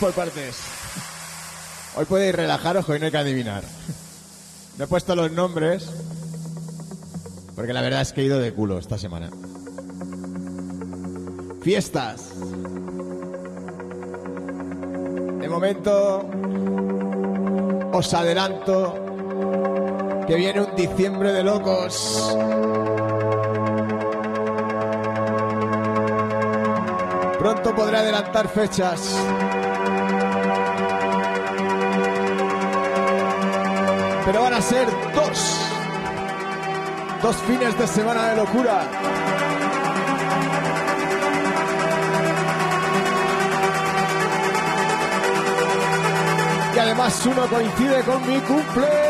Por partes. Hoy podéis relajaros, hoy no hay que adivinar. Me he puesto los nombres porque la verdad es que he ido de culo esta semana. Fiestas. De momento os adelanto que viene un diciembre de locos. Pronto podré adelantar fechas. Pero van a ser dos. Dos fines de semana de locura. Y además uno coincide con mi cumple.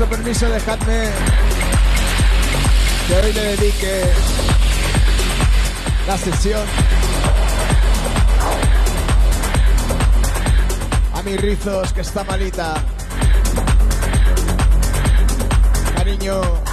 Vuestro permiso, dejadme que hoy le dedique la sesión a mis rizos, que está malita. Cariño.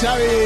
Xavi.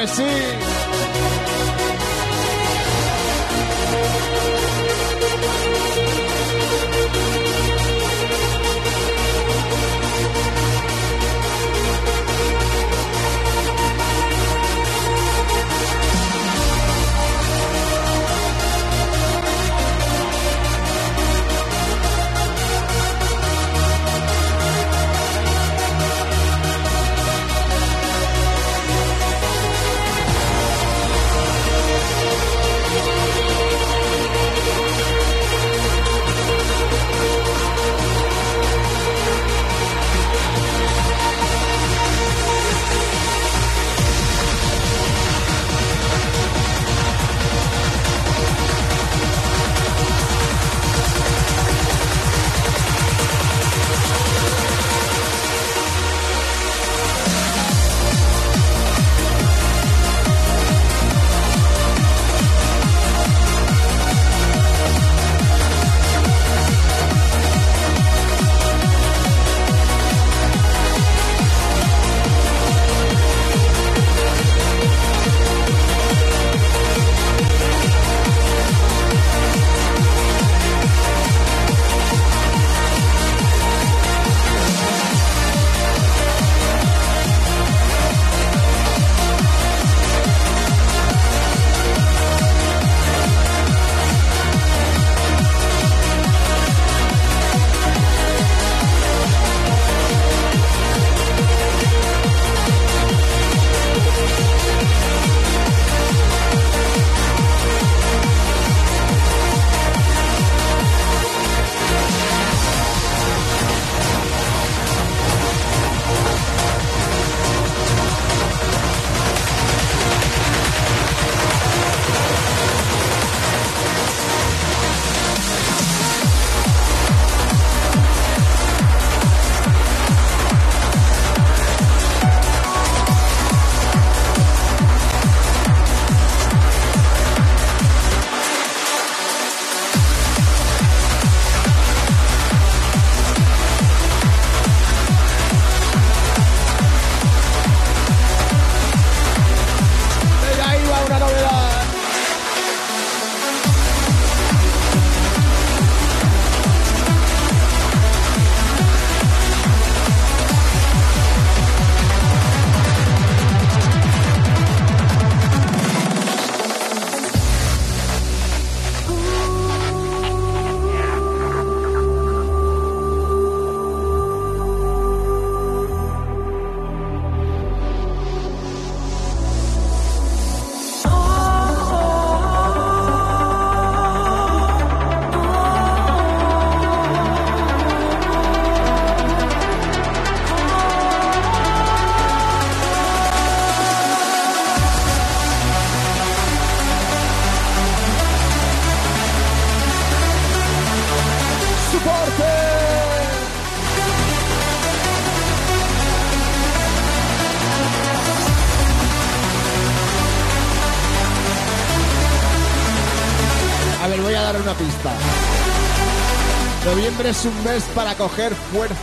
Las Es un mes para coger fuerzas.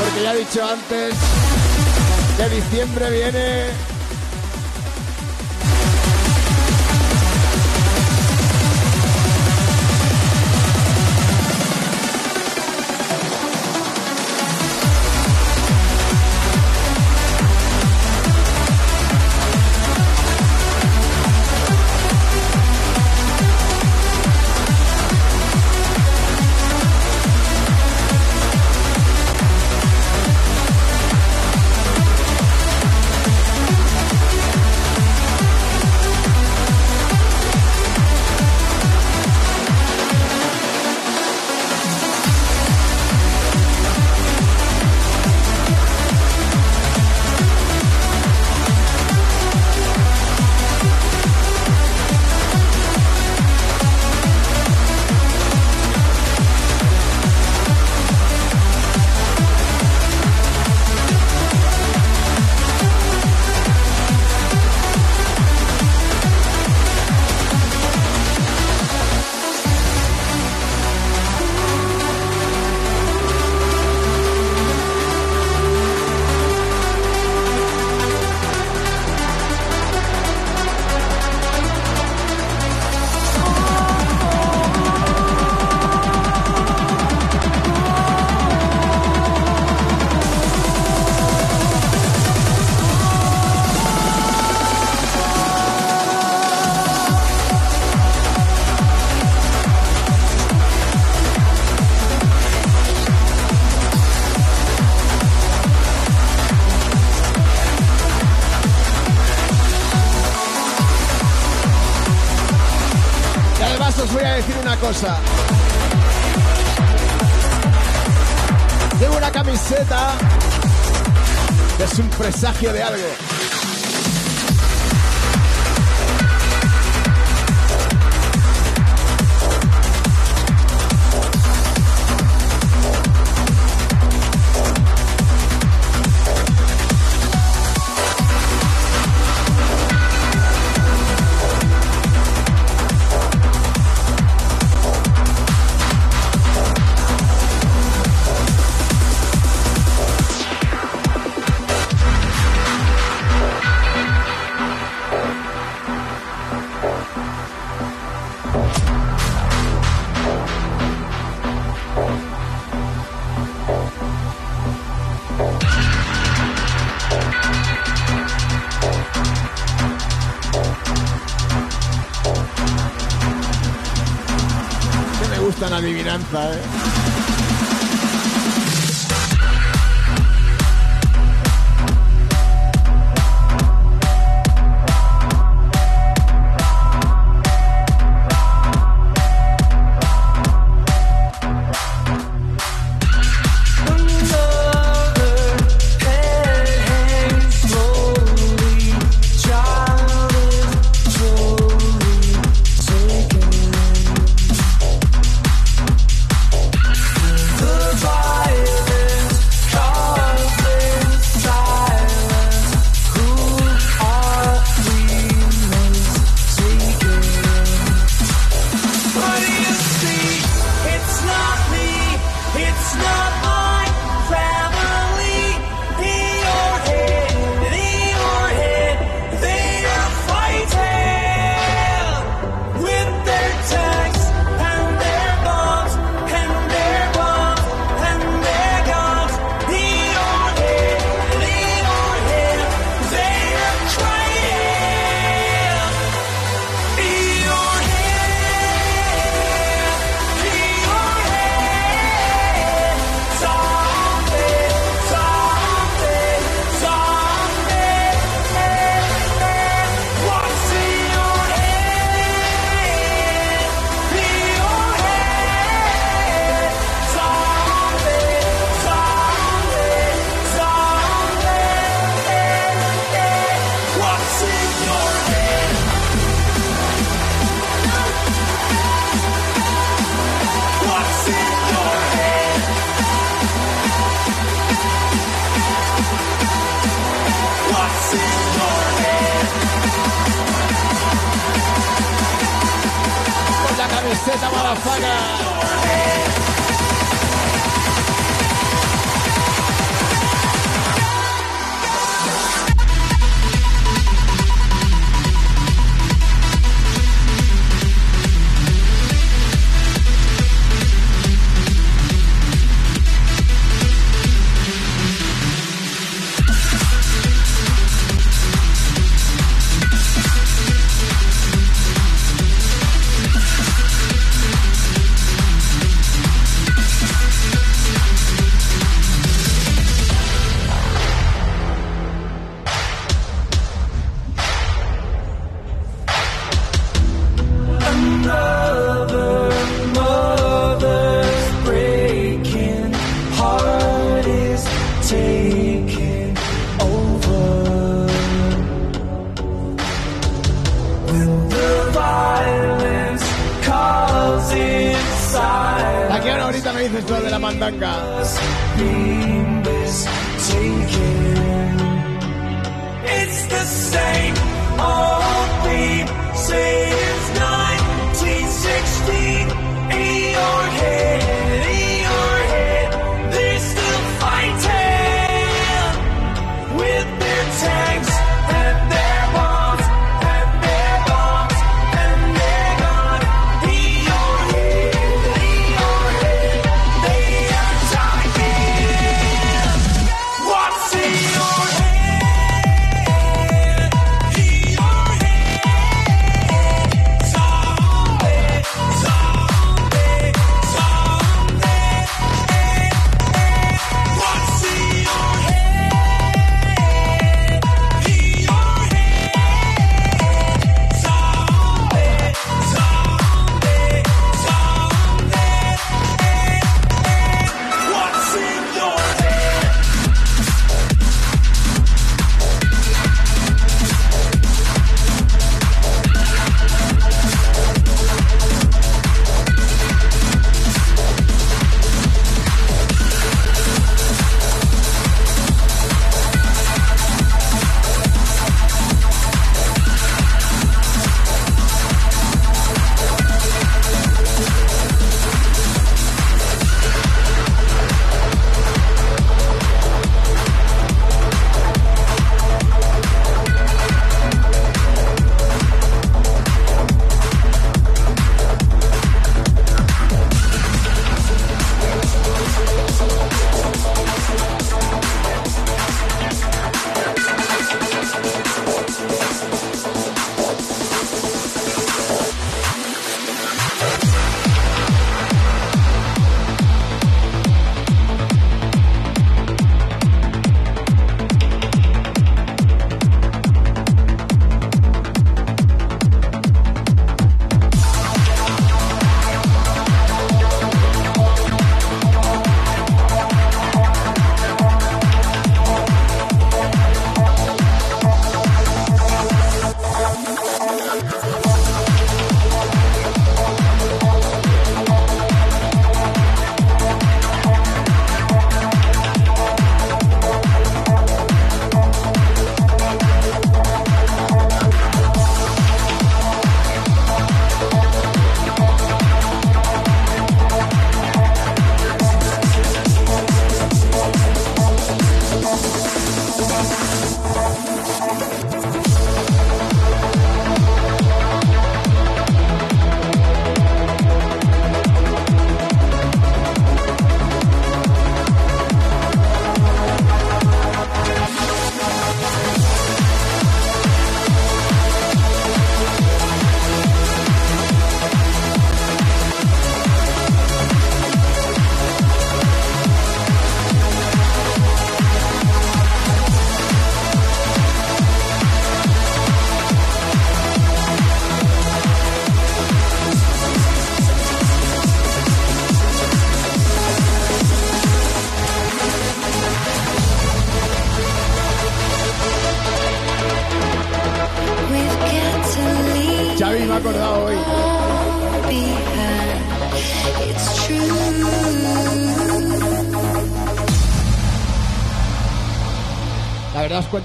Porque ya he dicho antes que diciembre viene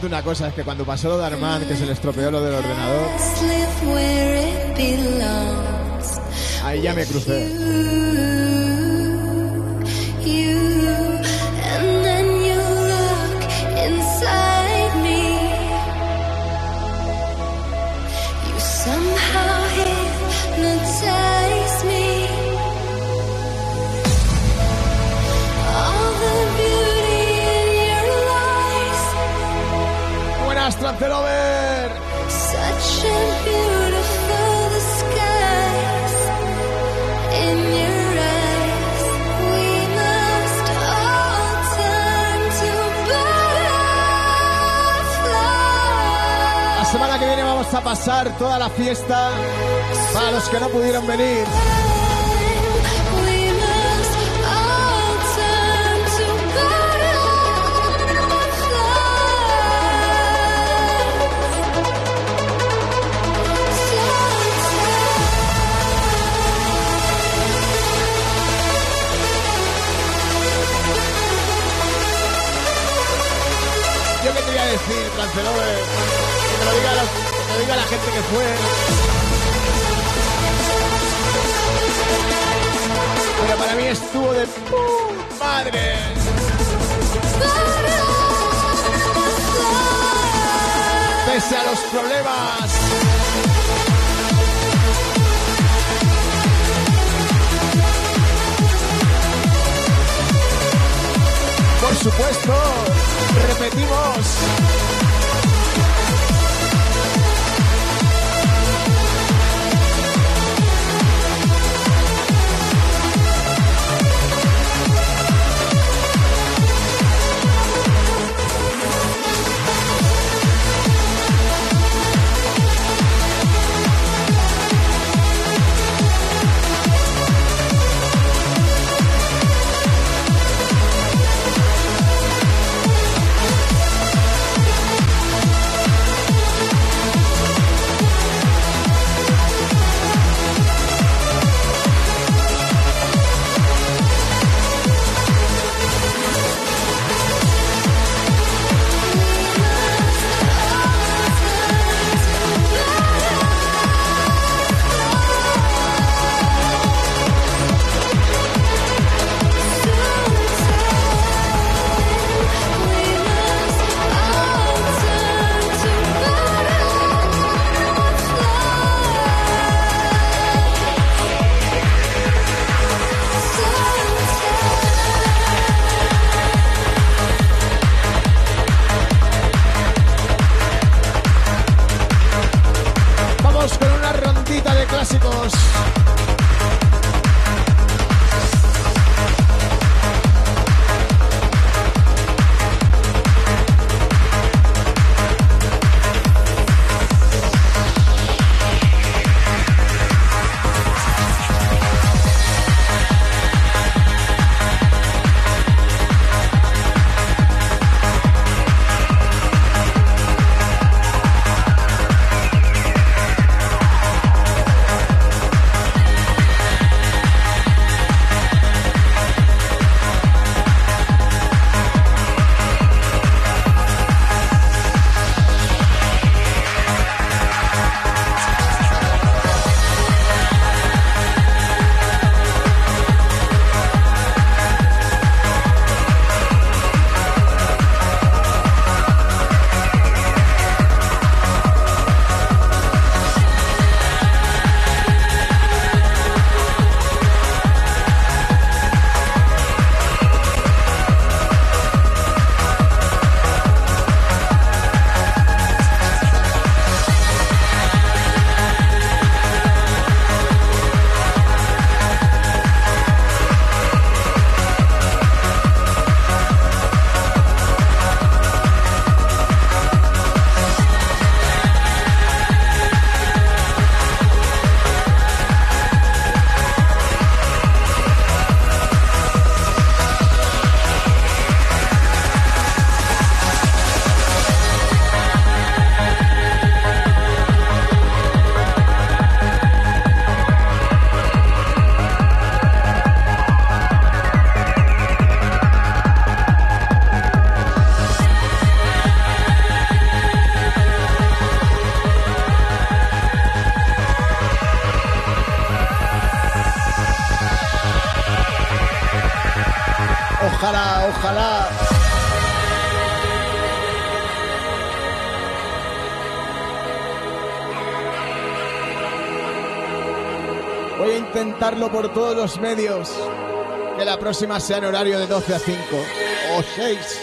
una cosa, es que cuando pasó lo de Armand, que se le estropeó lo del ordenador, ahí ya me crucé. A pasar toda la fiesta para los que no pudieron venir. Yo qué te a decir, Trancelover. Que te lo diga, a los- lo diga la gente que fue. Pero para mí estuvo de madre. Pese a los problemas. Por supuesto, repetimos. Por todos los medios. Que la próxima sea en horario de 12 a 5 o 6.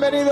Dani,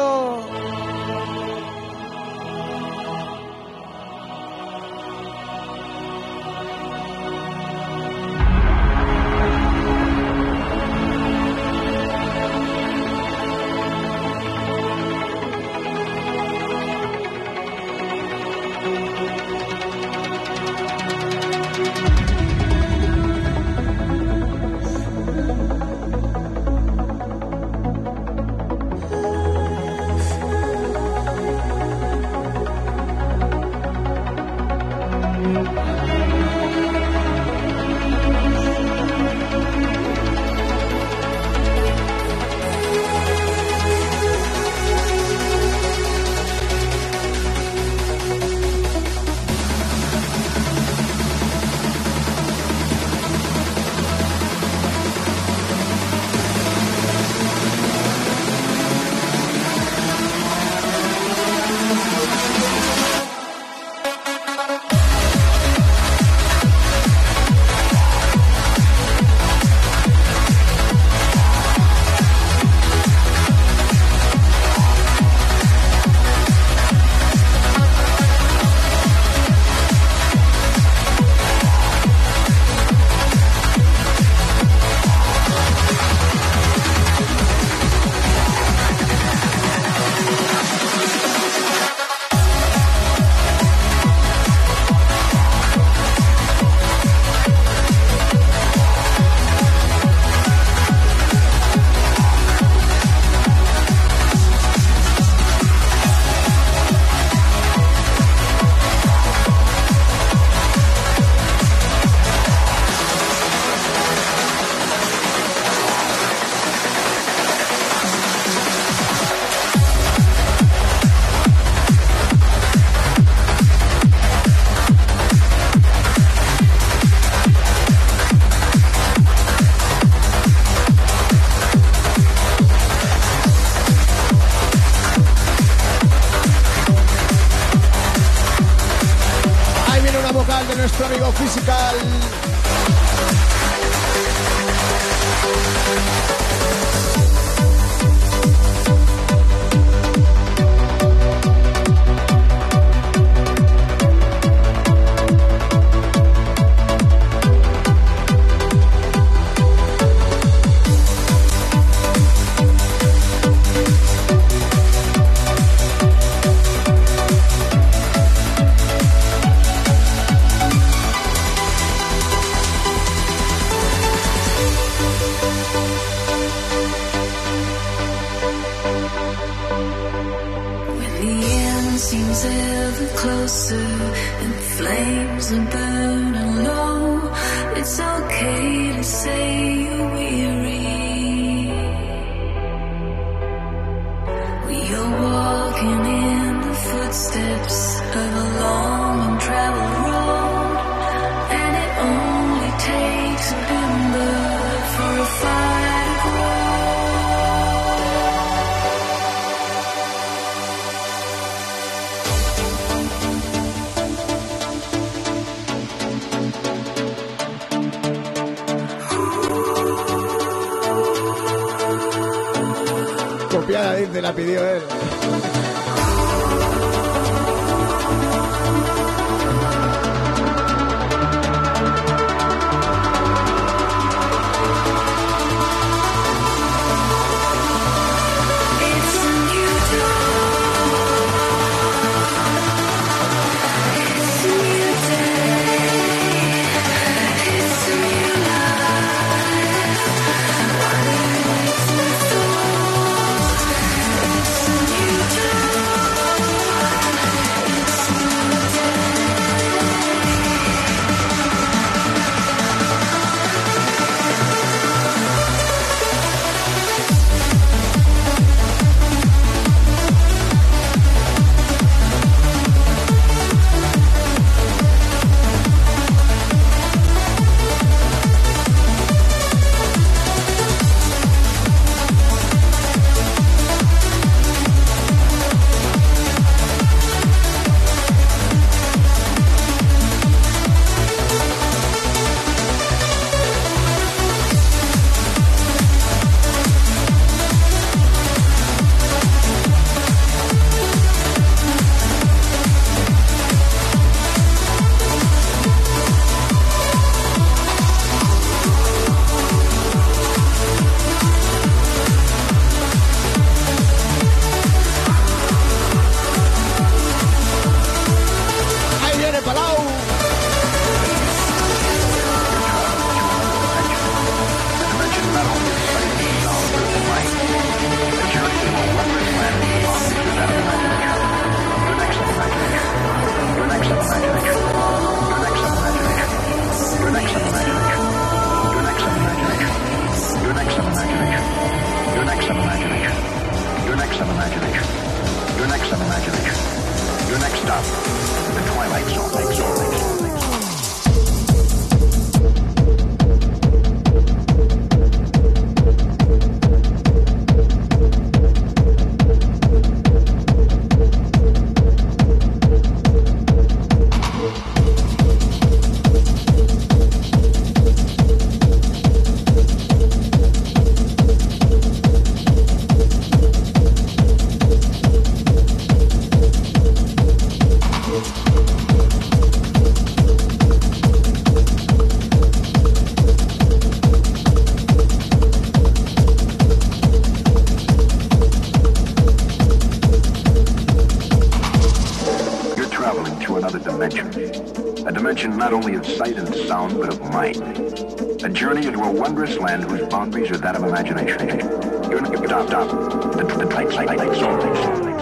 dimension. A dimension not only of sight and sound, but of mind. A journey into a wondrous land whose boundaries are that of imagination. You're stop, stop. The, the, the, the, the, the, the, the, the,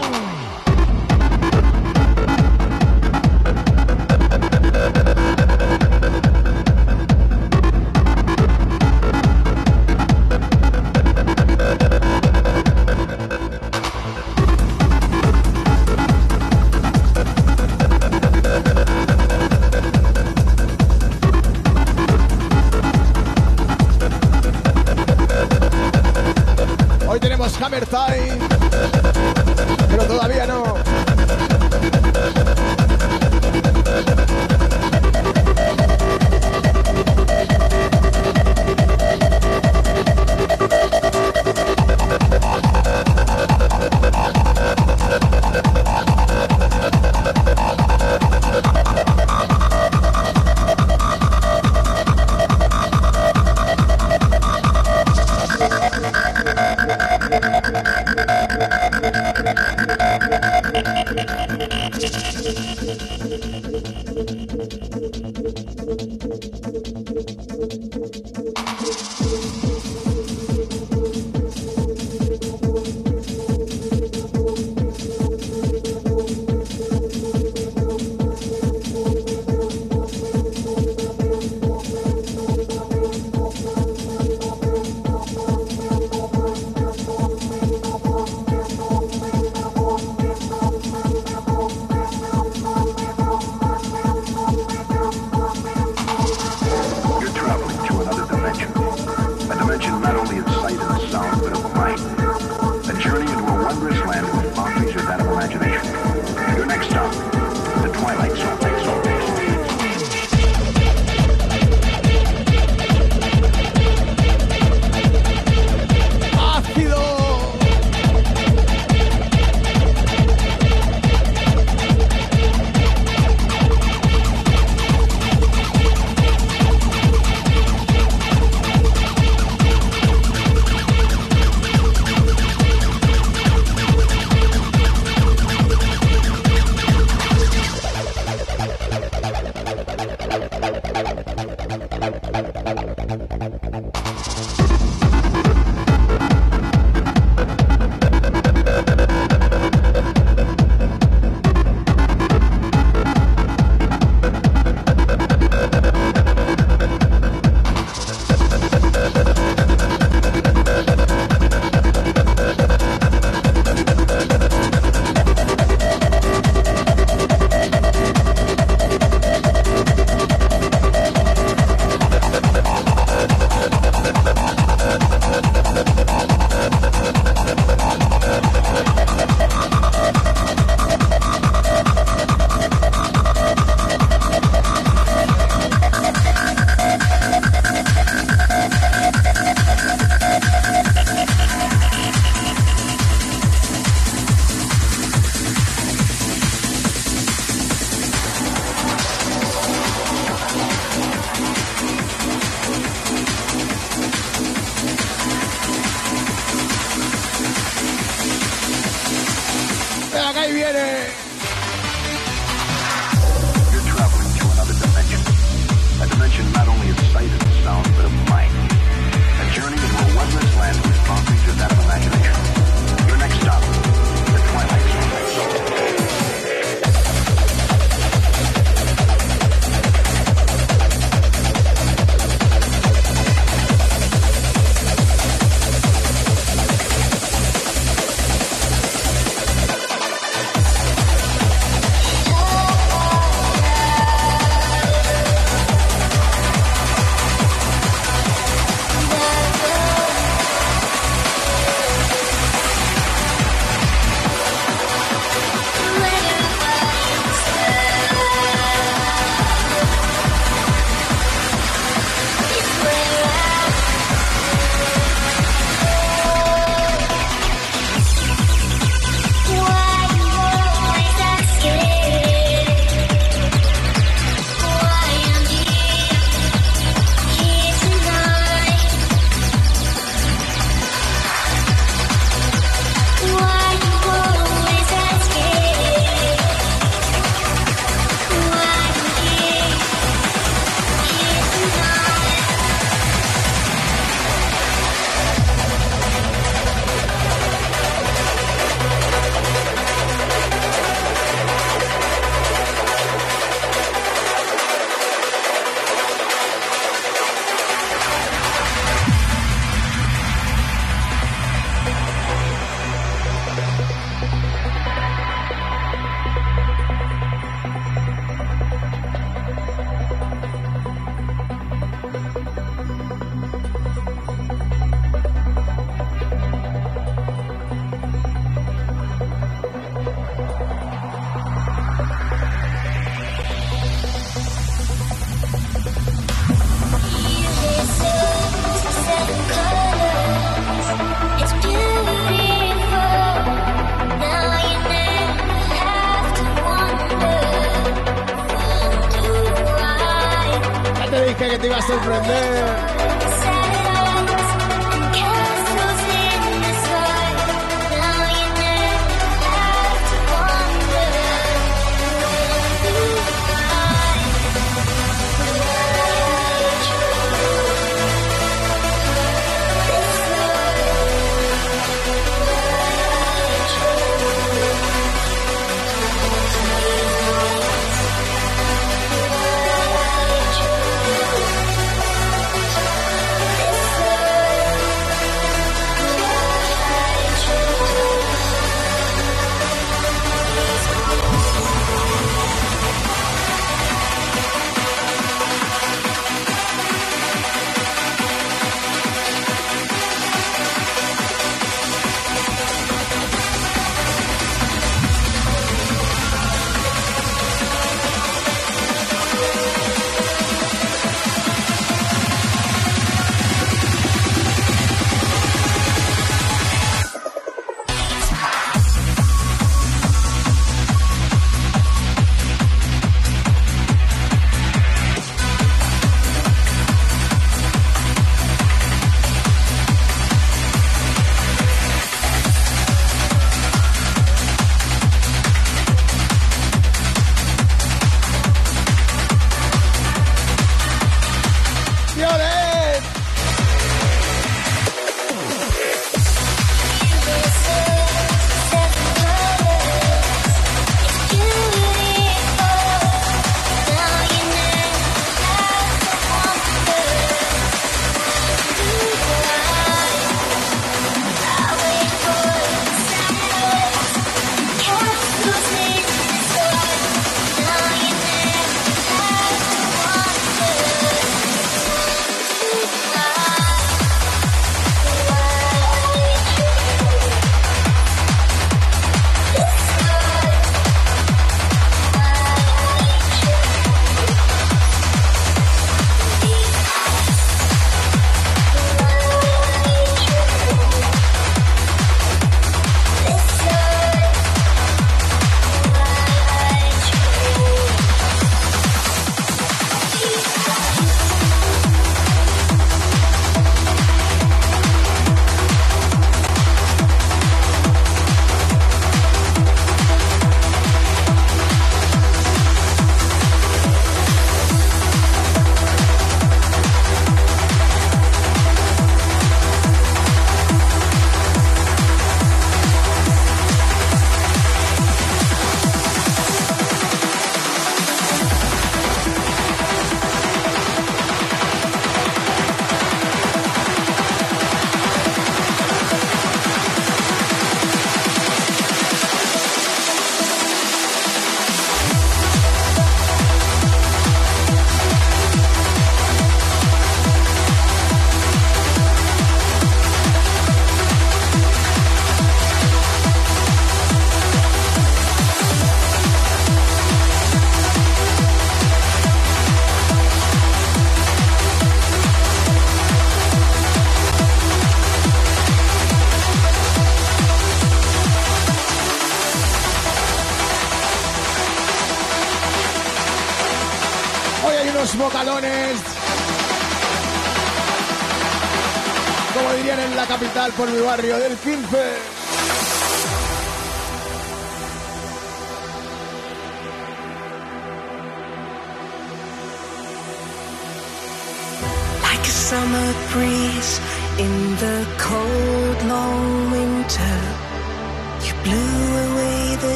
por mi barrio del 15.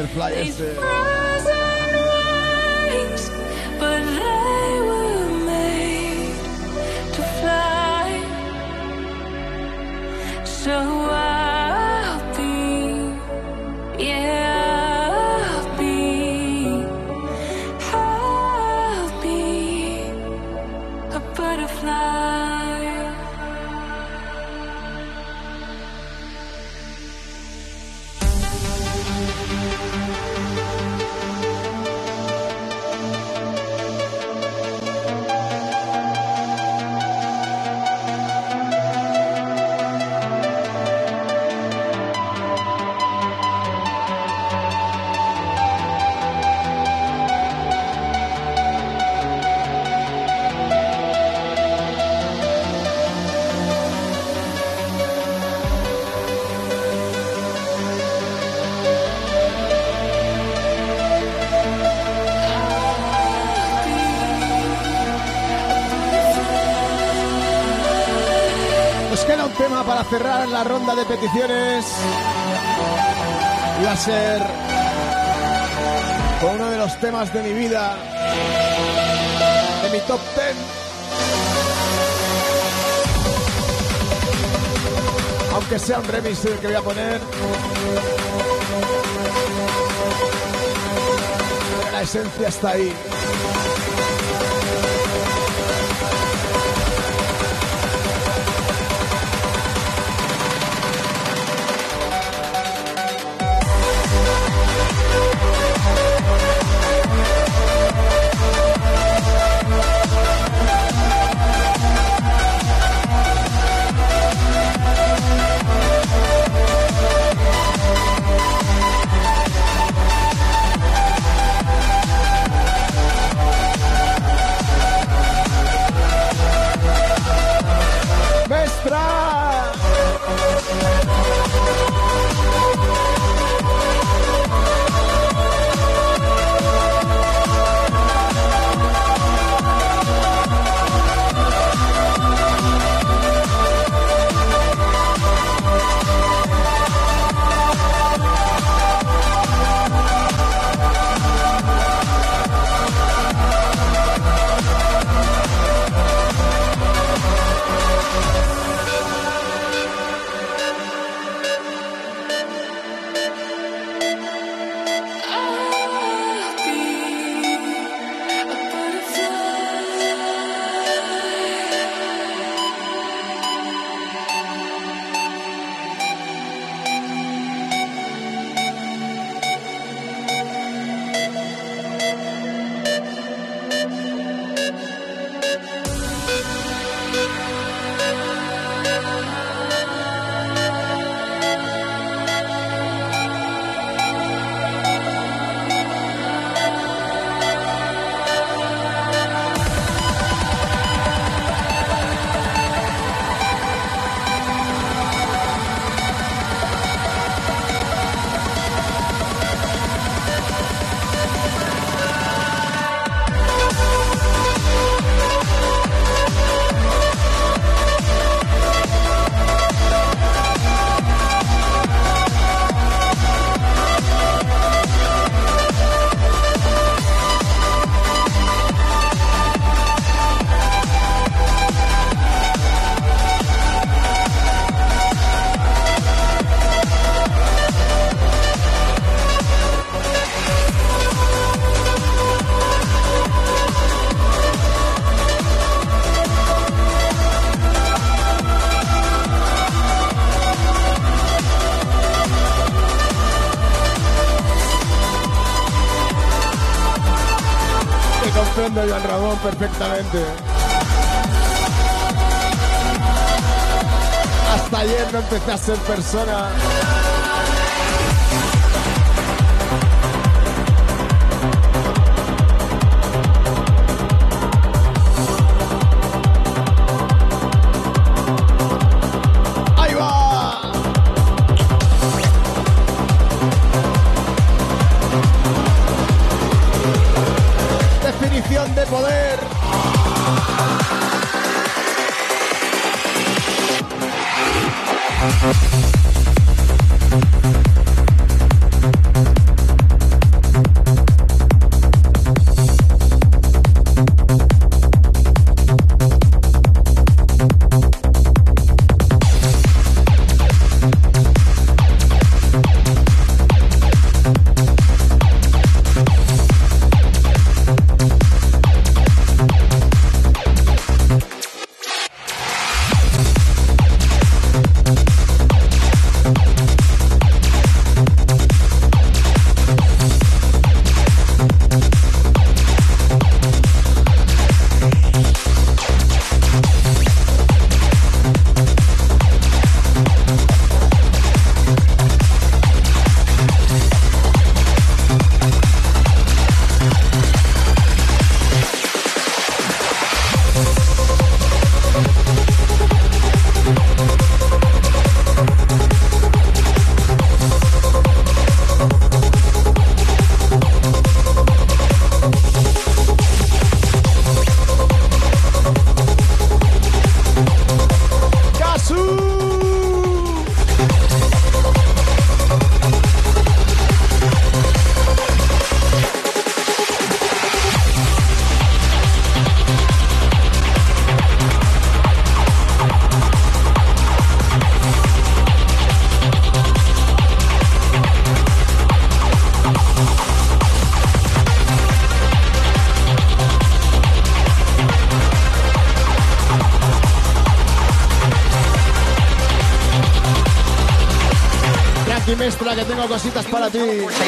Butterfly es cerrar la ronda de peticiones. Iba a ser con uno de los temas de mi vida, de mi top 10. Aunque sea un remix el que voy a poner. La esencia está ahí. Perfectamente. Hasta ayer no empecé a ser persona. cositas para ti.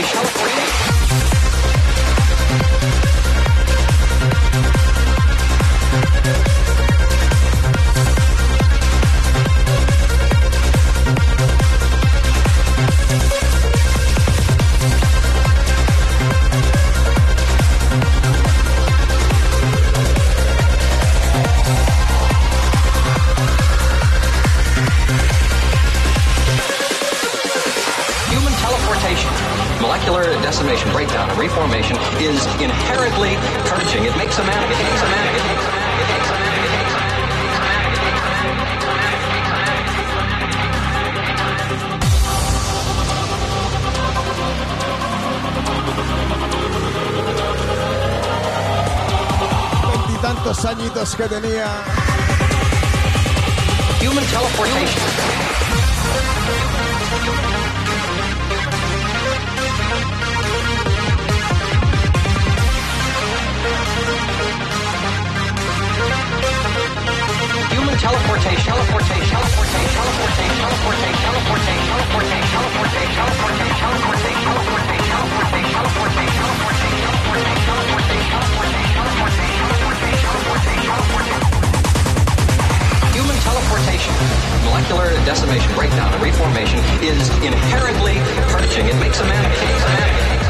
المدنية Human teleportation. Human teleportation, teleportation, teleportation, teleportation, teleportation, teleportation, teleportation, teleportation, teleportation, teleportation. decimation. Molecular decimation, breakdown, and reformation is inherently purging. It makes a man.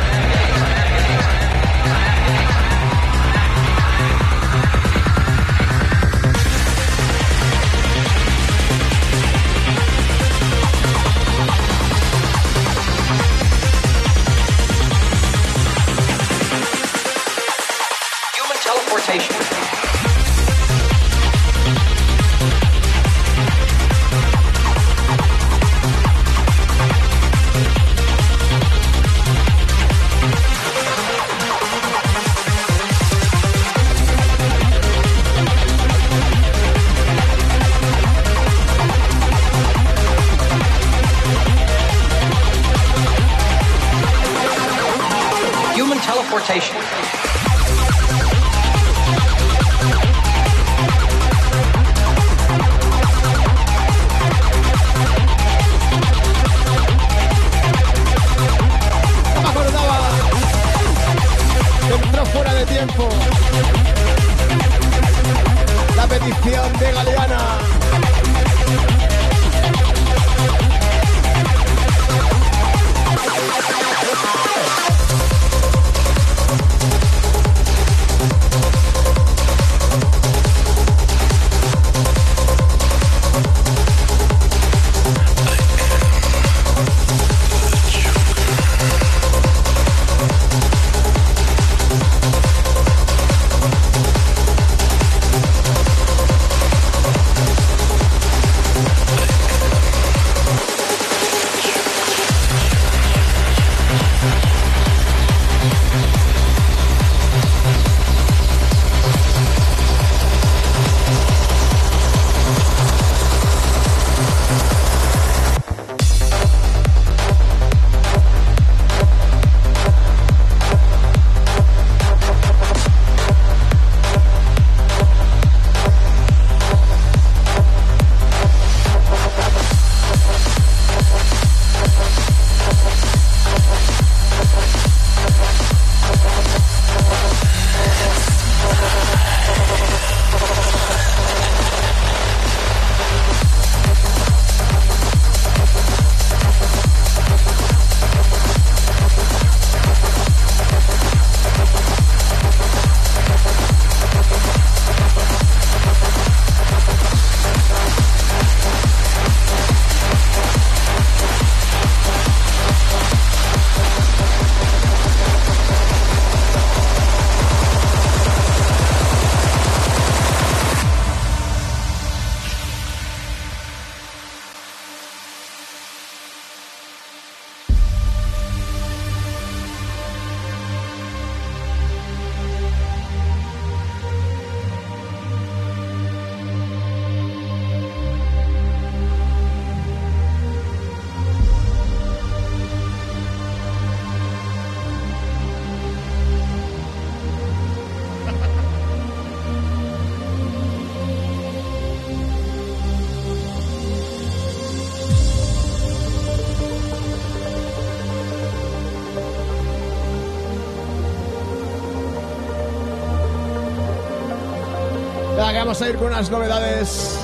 Con unas novedades.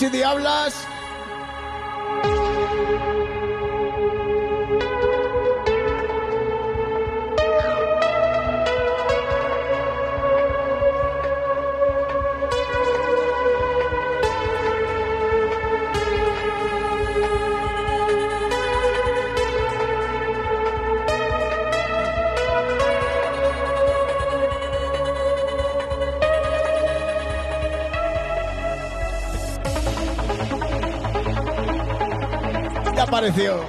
Entre demonios y diablas.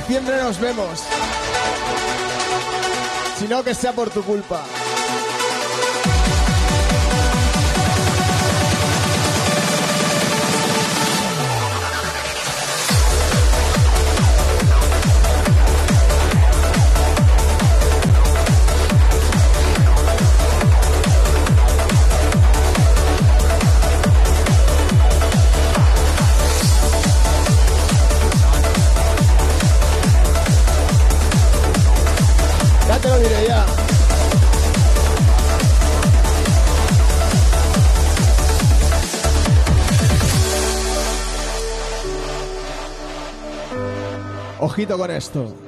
diciembre nos vemos. Si no, que sea por tu culpa. ojito con esto.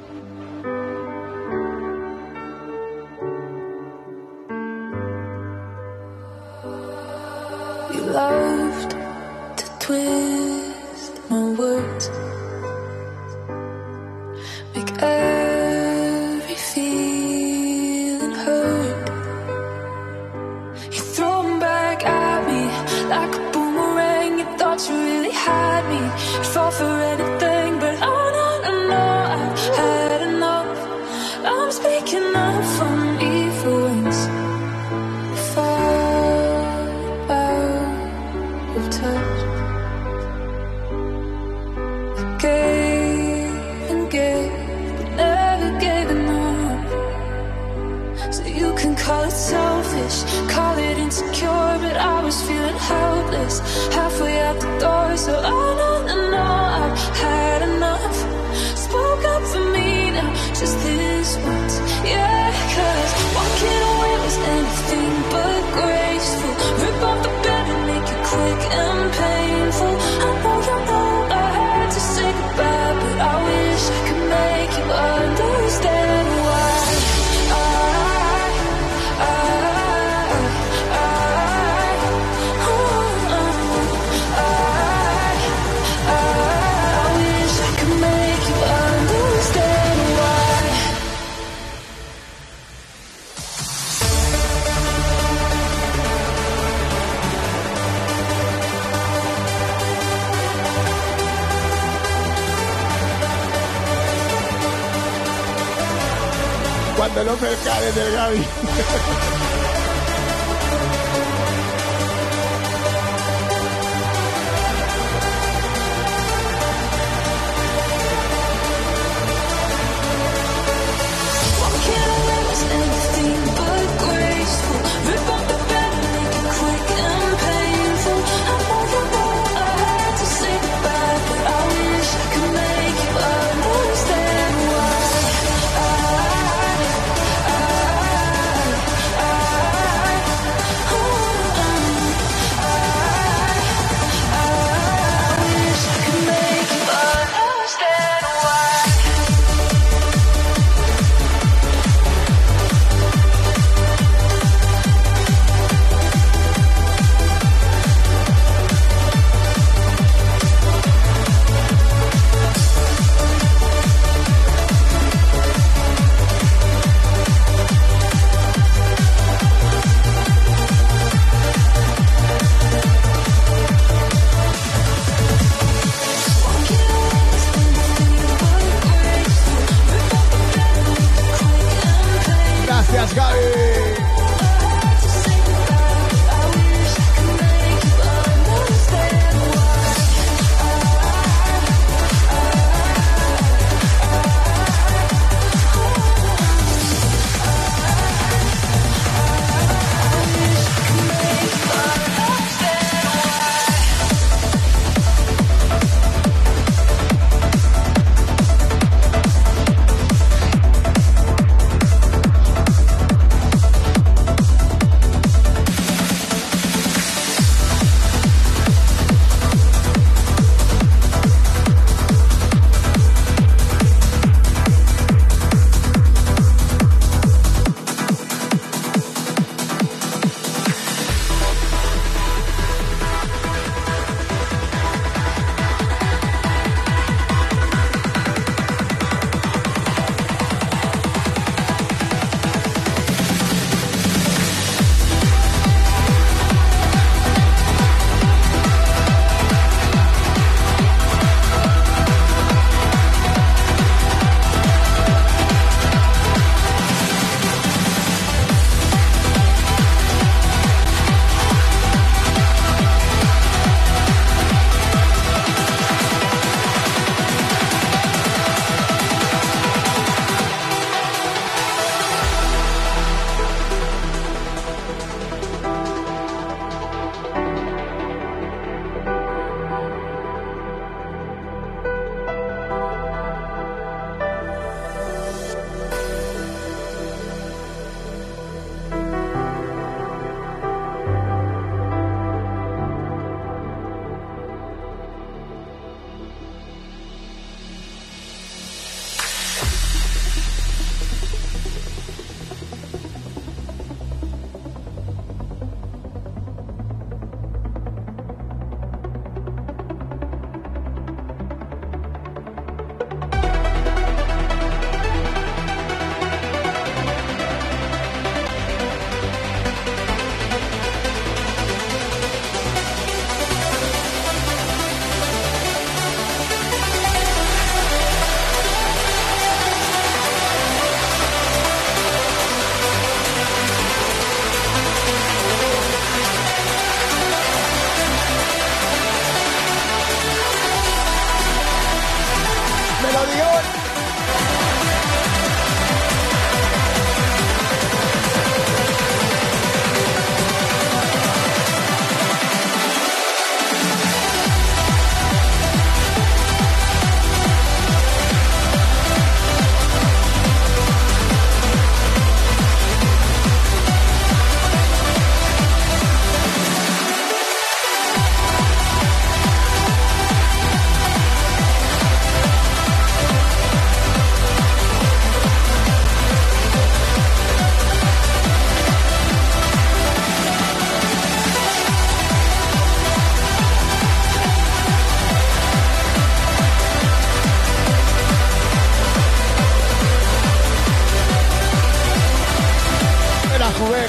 Mercado del Gaby.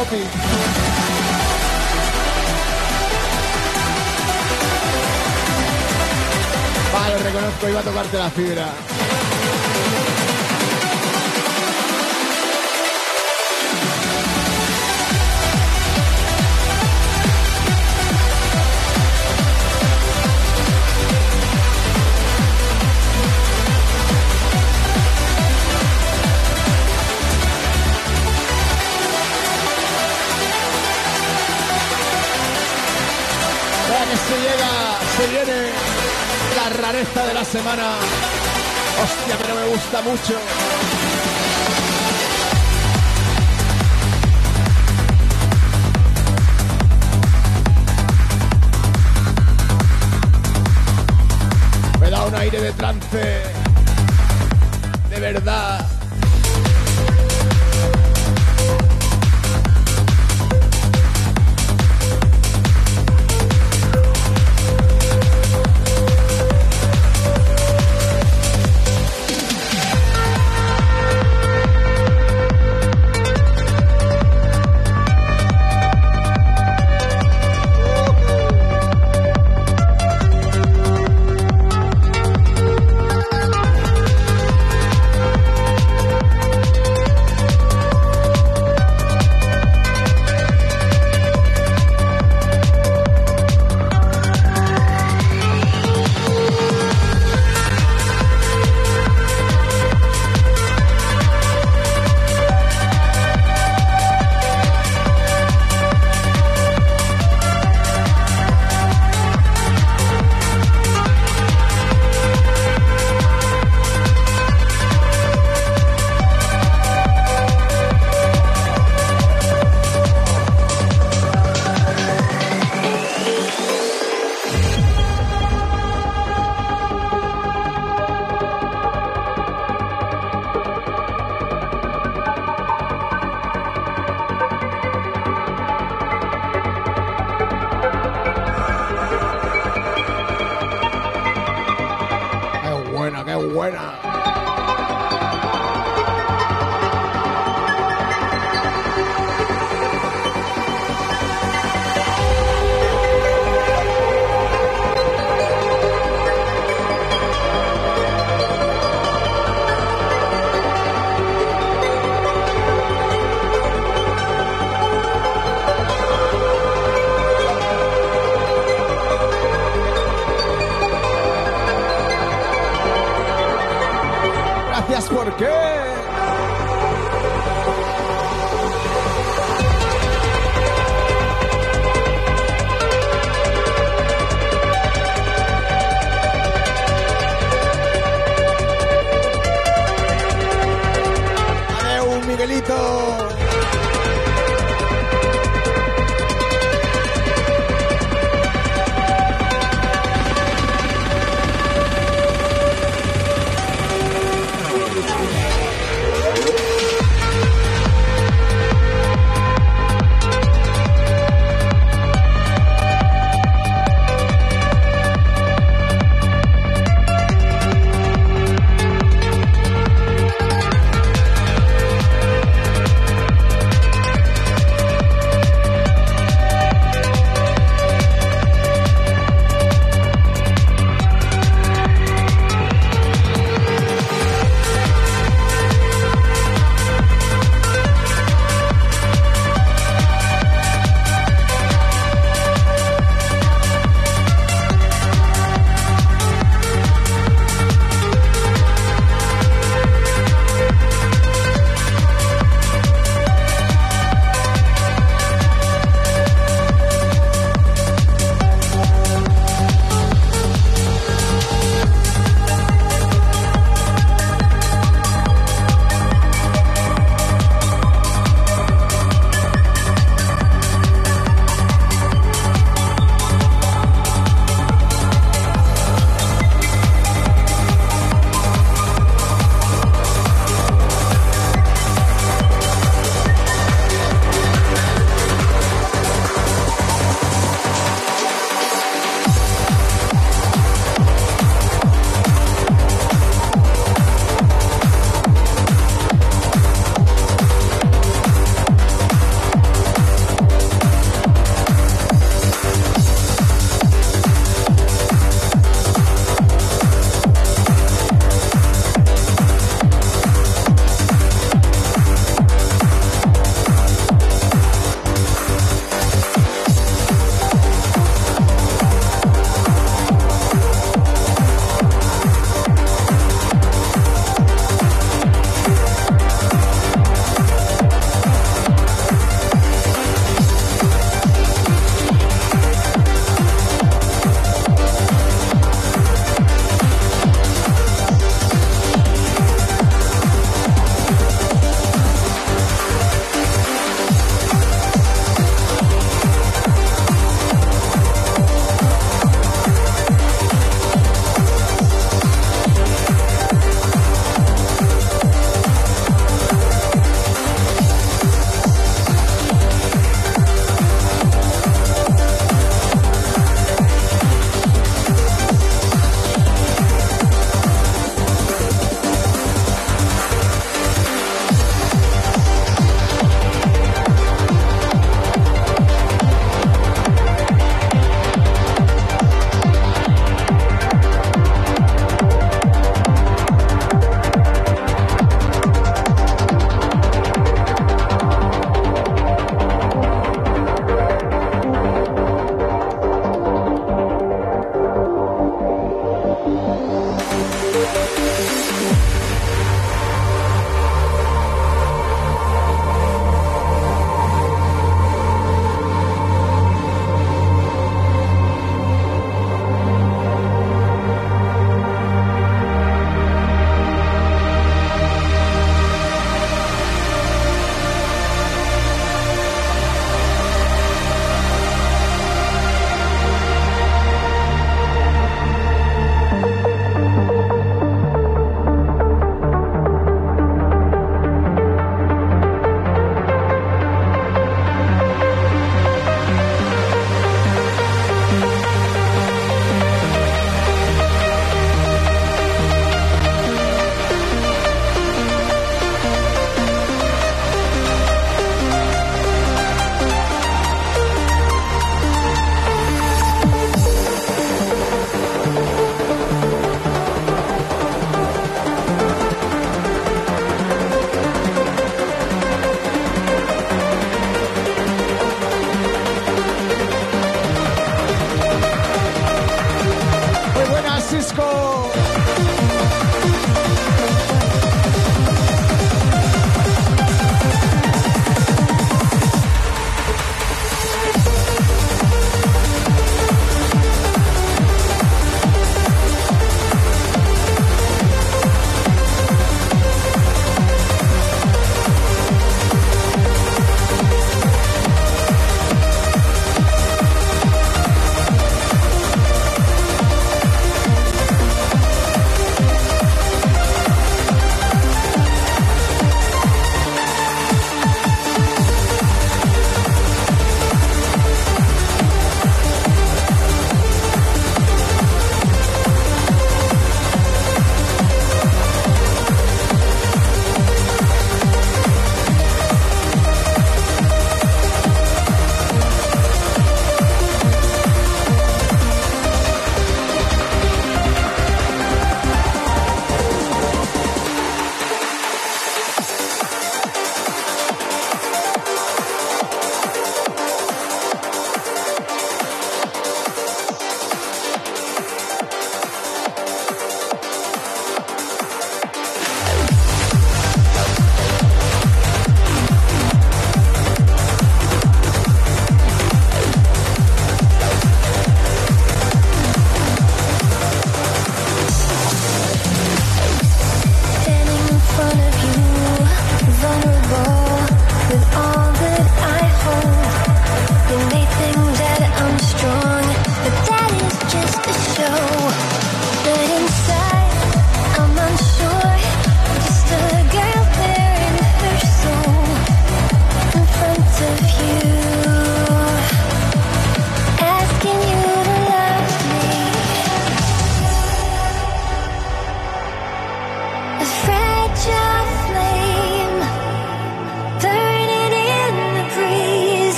Copi. Vale, reconozco, iba a tocarte la fibra. Semana. Hostia, pero me gusta mucho. Me da un aire de trance. De verdad.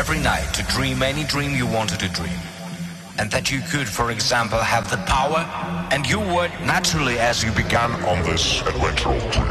Every night to dream any dream you wanted to dream. And that you could, for example, have the power, and you would, naturally, as you began on this adventure of dreams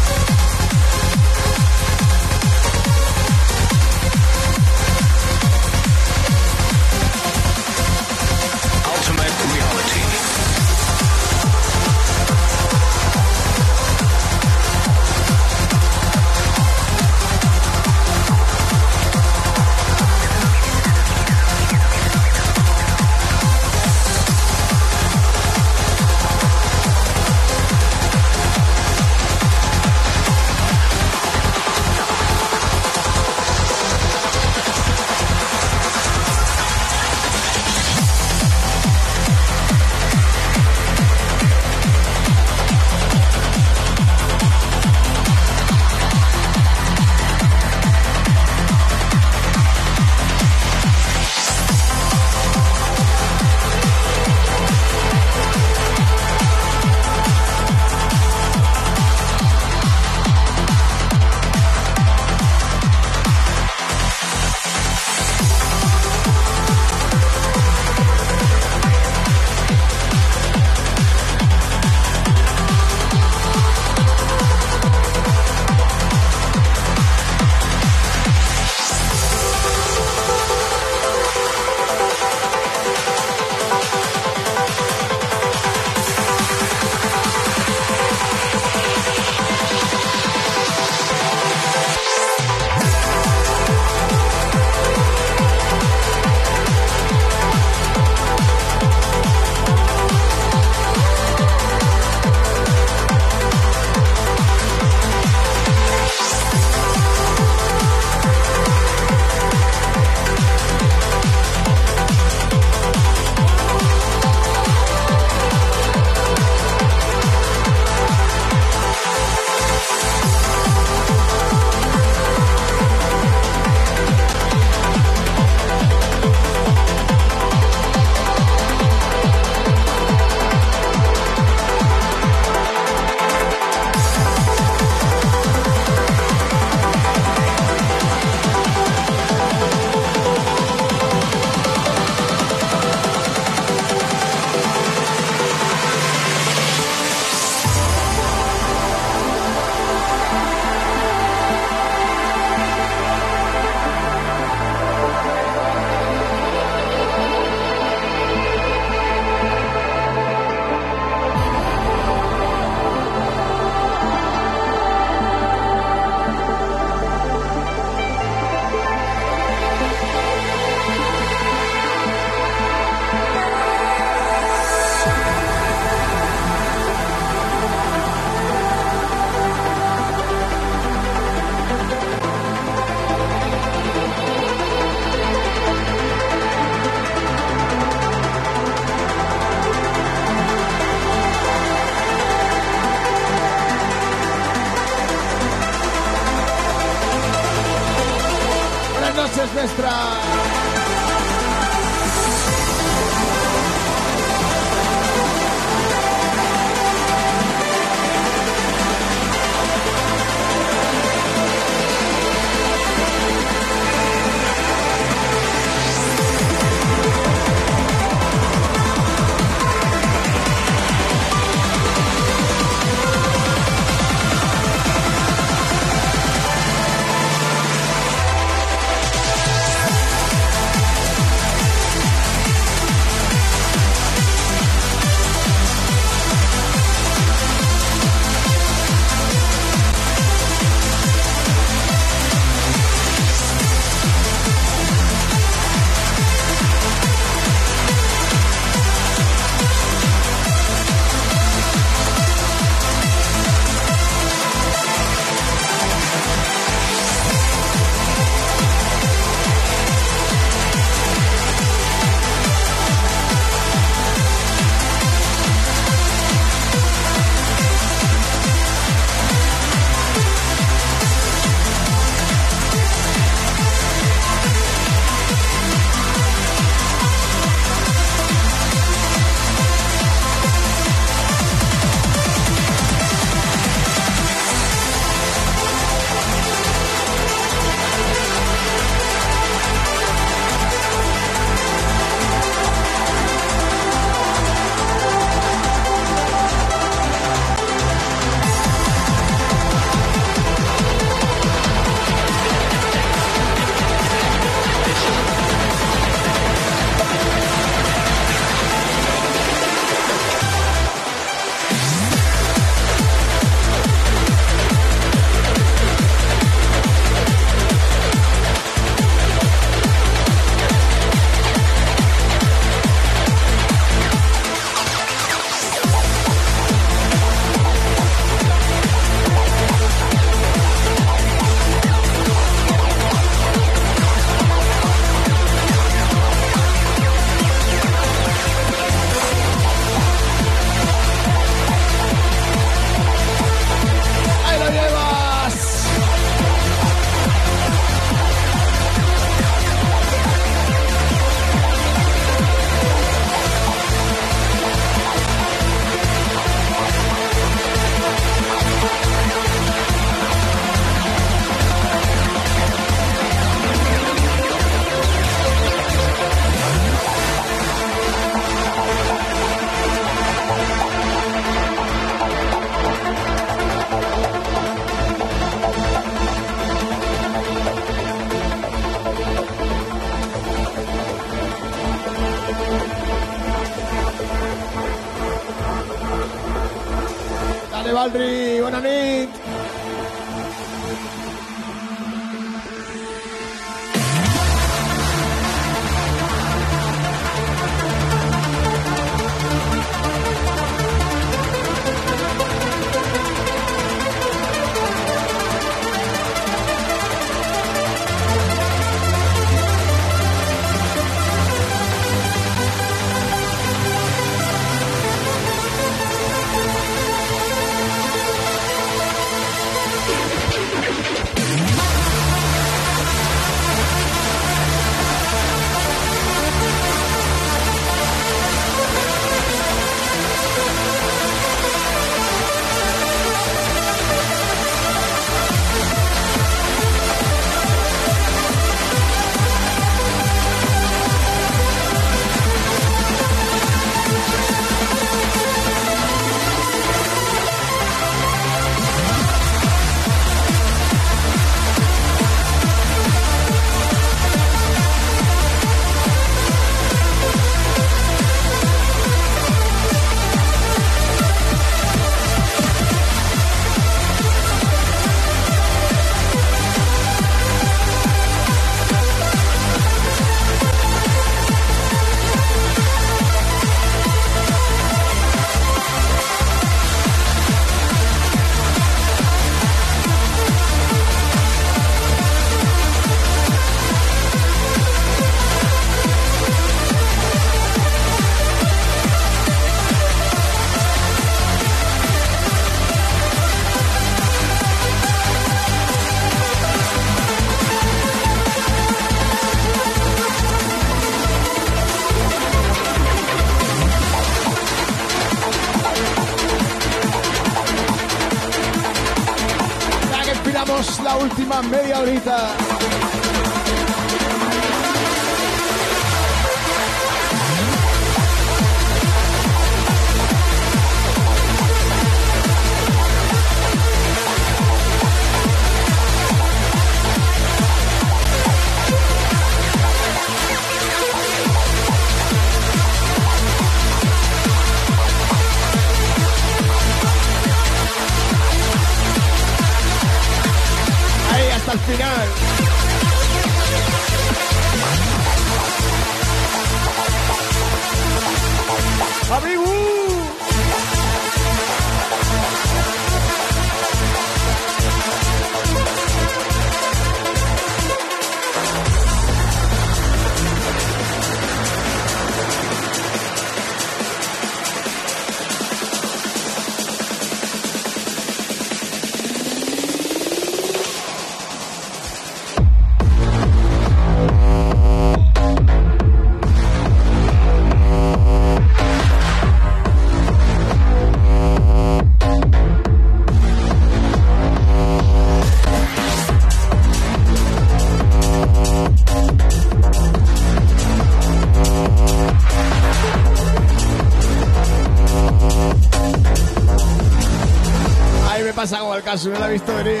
caso, no la he visto venir.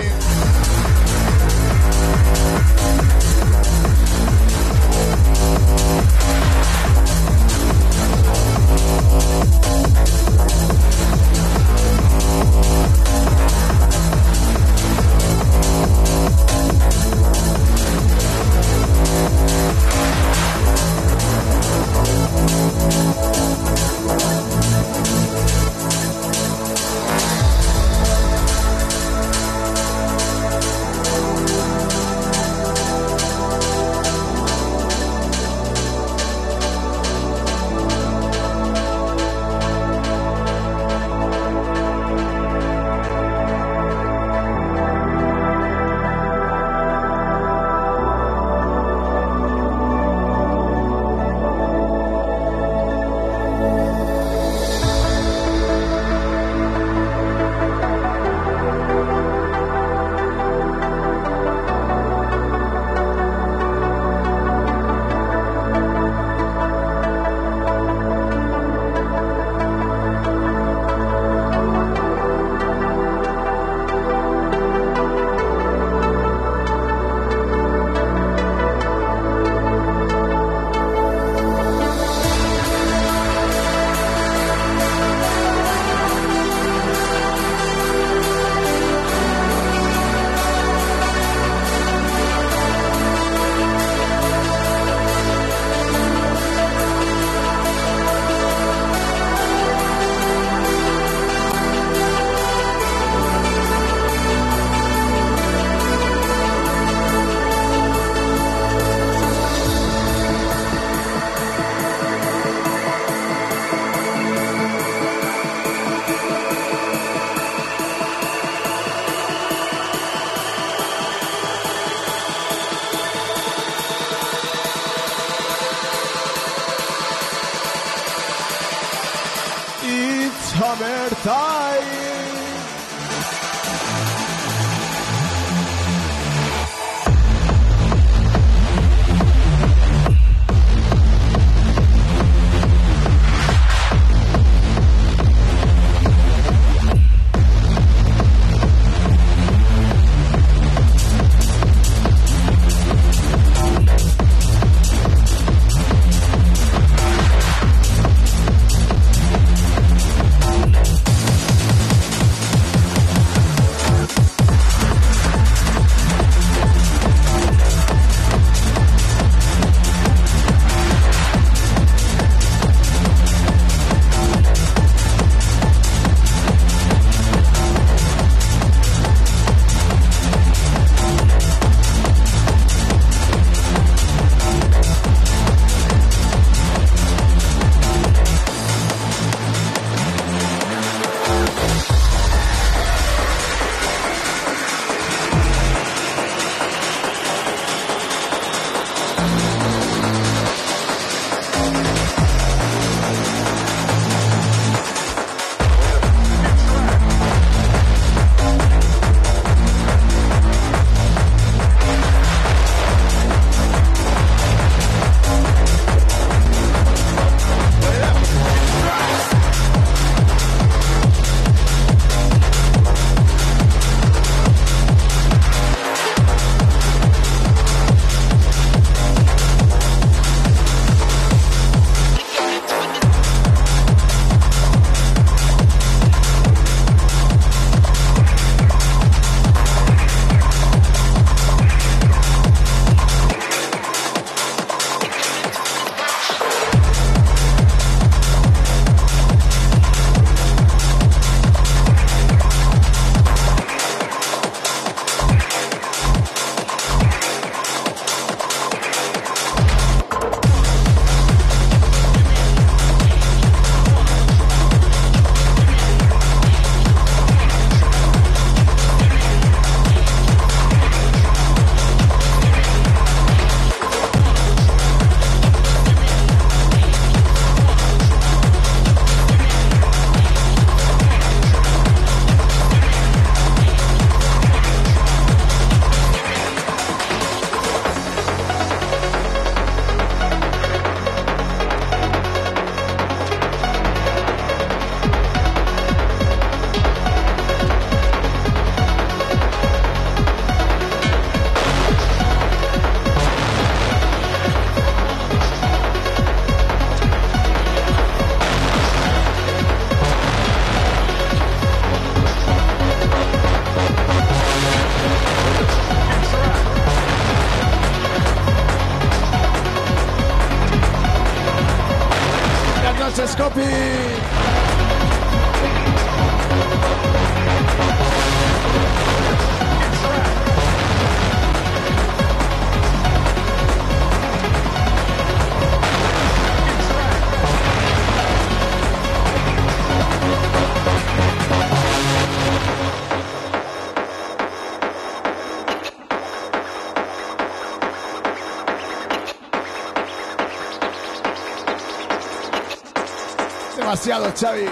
Demasiado, Xavi.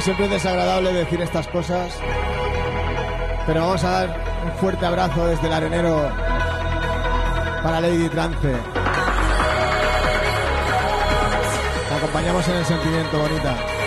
Siempre es desagradable decir estas cosas, pero vamos a dar un fuerte abrazo desde el arenero para Lady Trance. Te acompañamos en el sentimiento, bonita.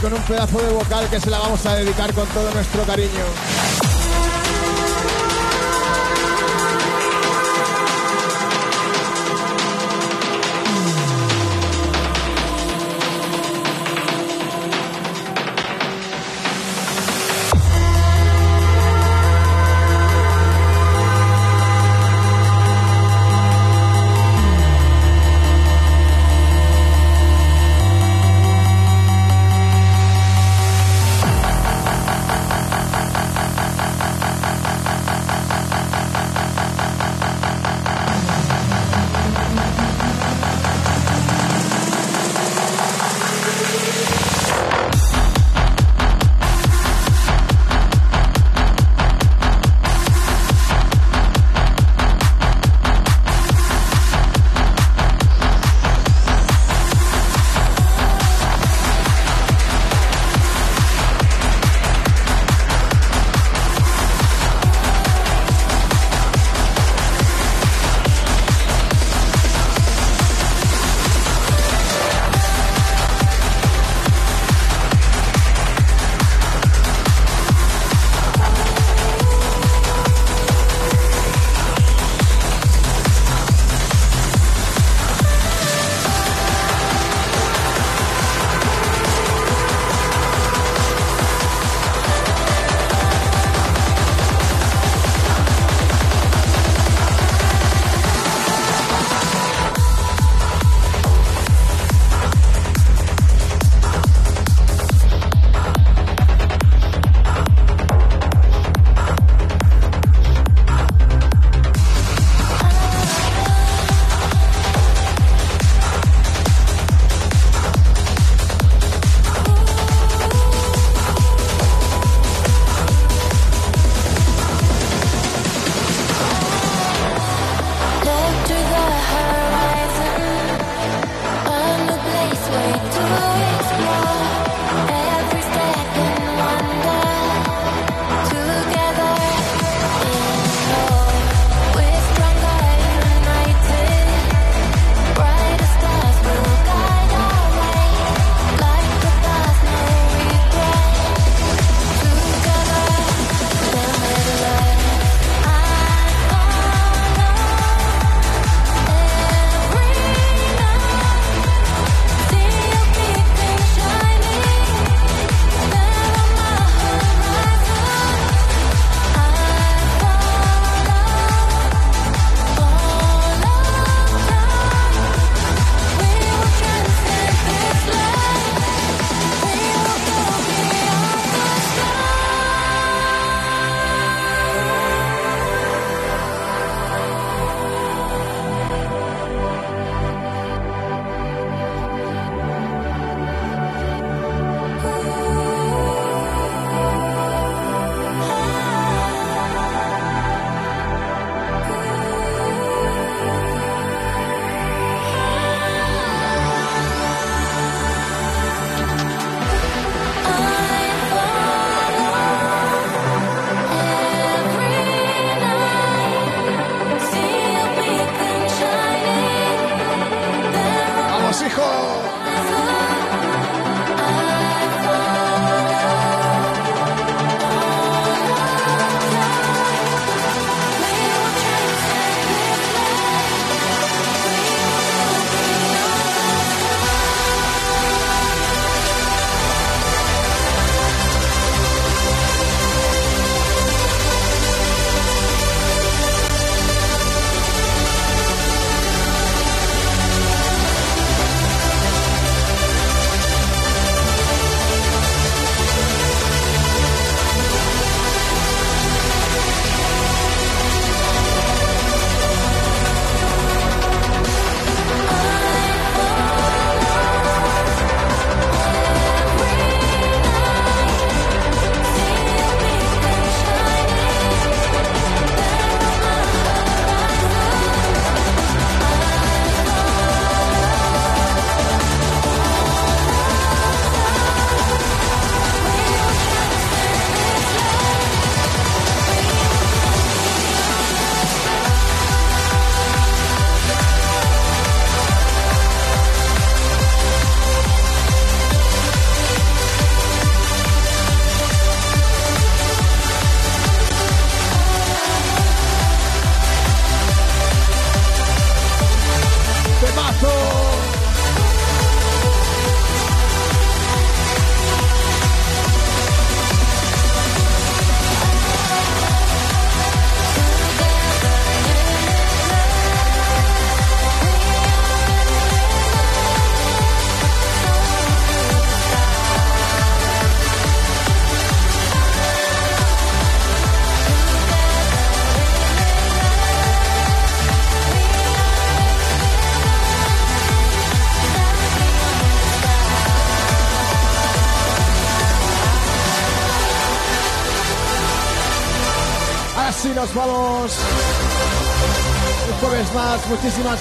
Con un pedazo de vocal que se la vamos a dedicar con todo nuestro cariño.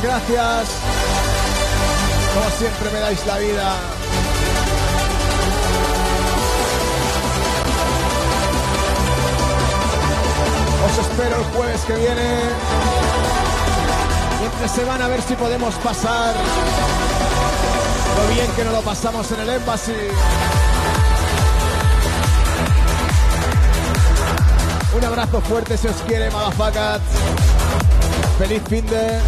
Gracias. Como siempre me dais la vida. Os espero el jueves que viene. Y entre semana a ver si podemos pasar lo bien que nos lo pasamos en el Embassy. Un abrazo fuerte si os quiere, motherfuckers. Feliz fin de.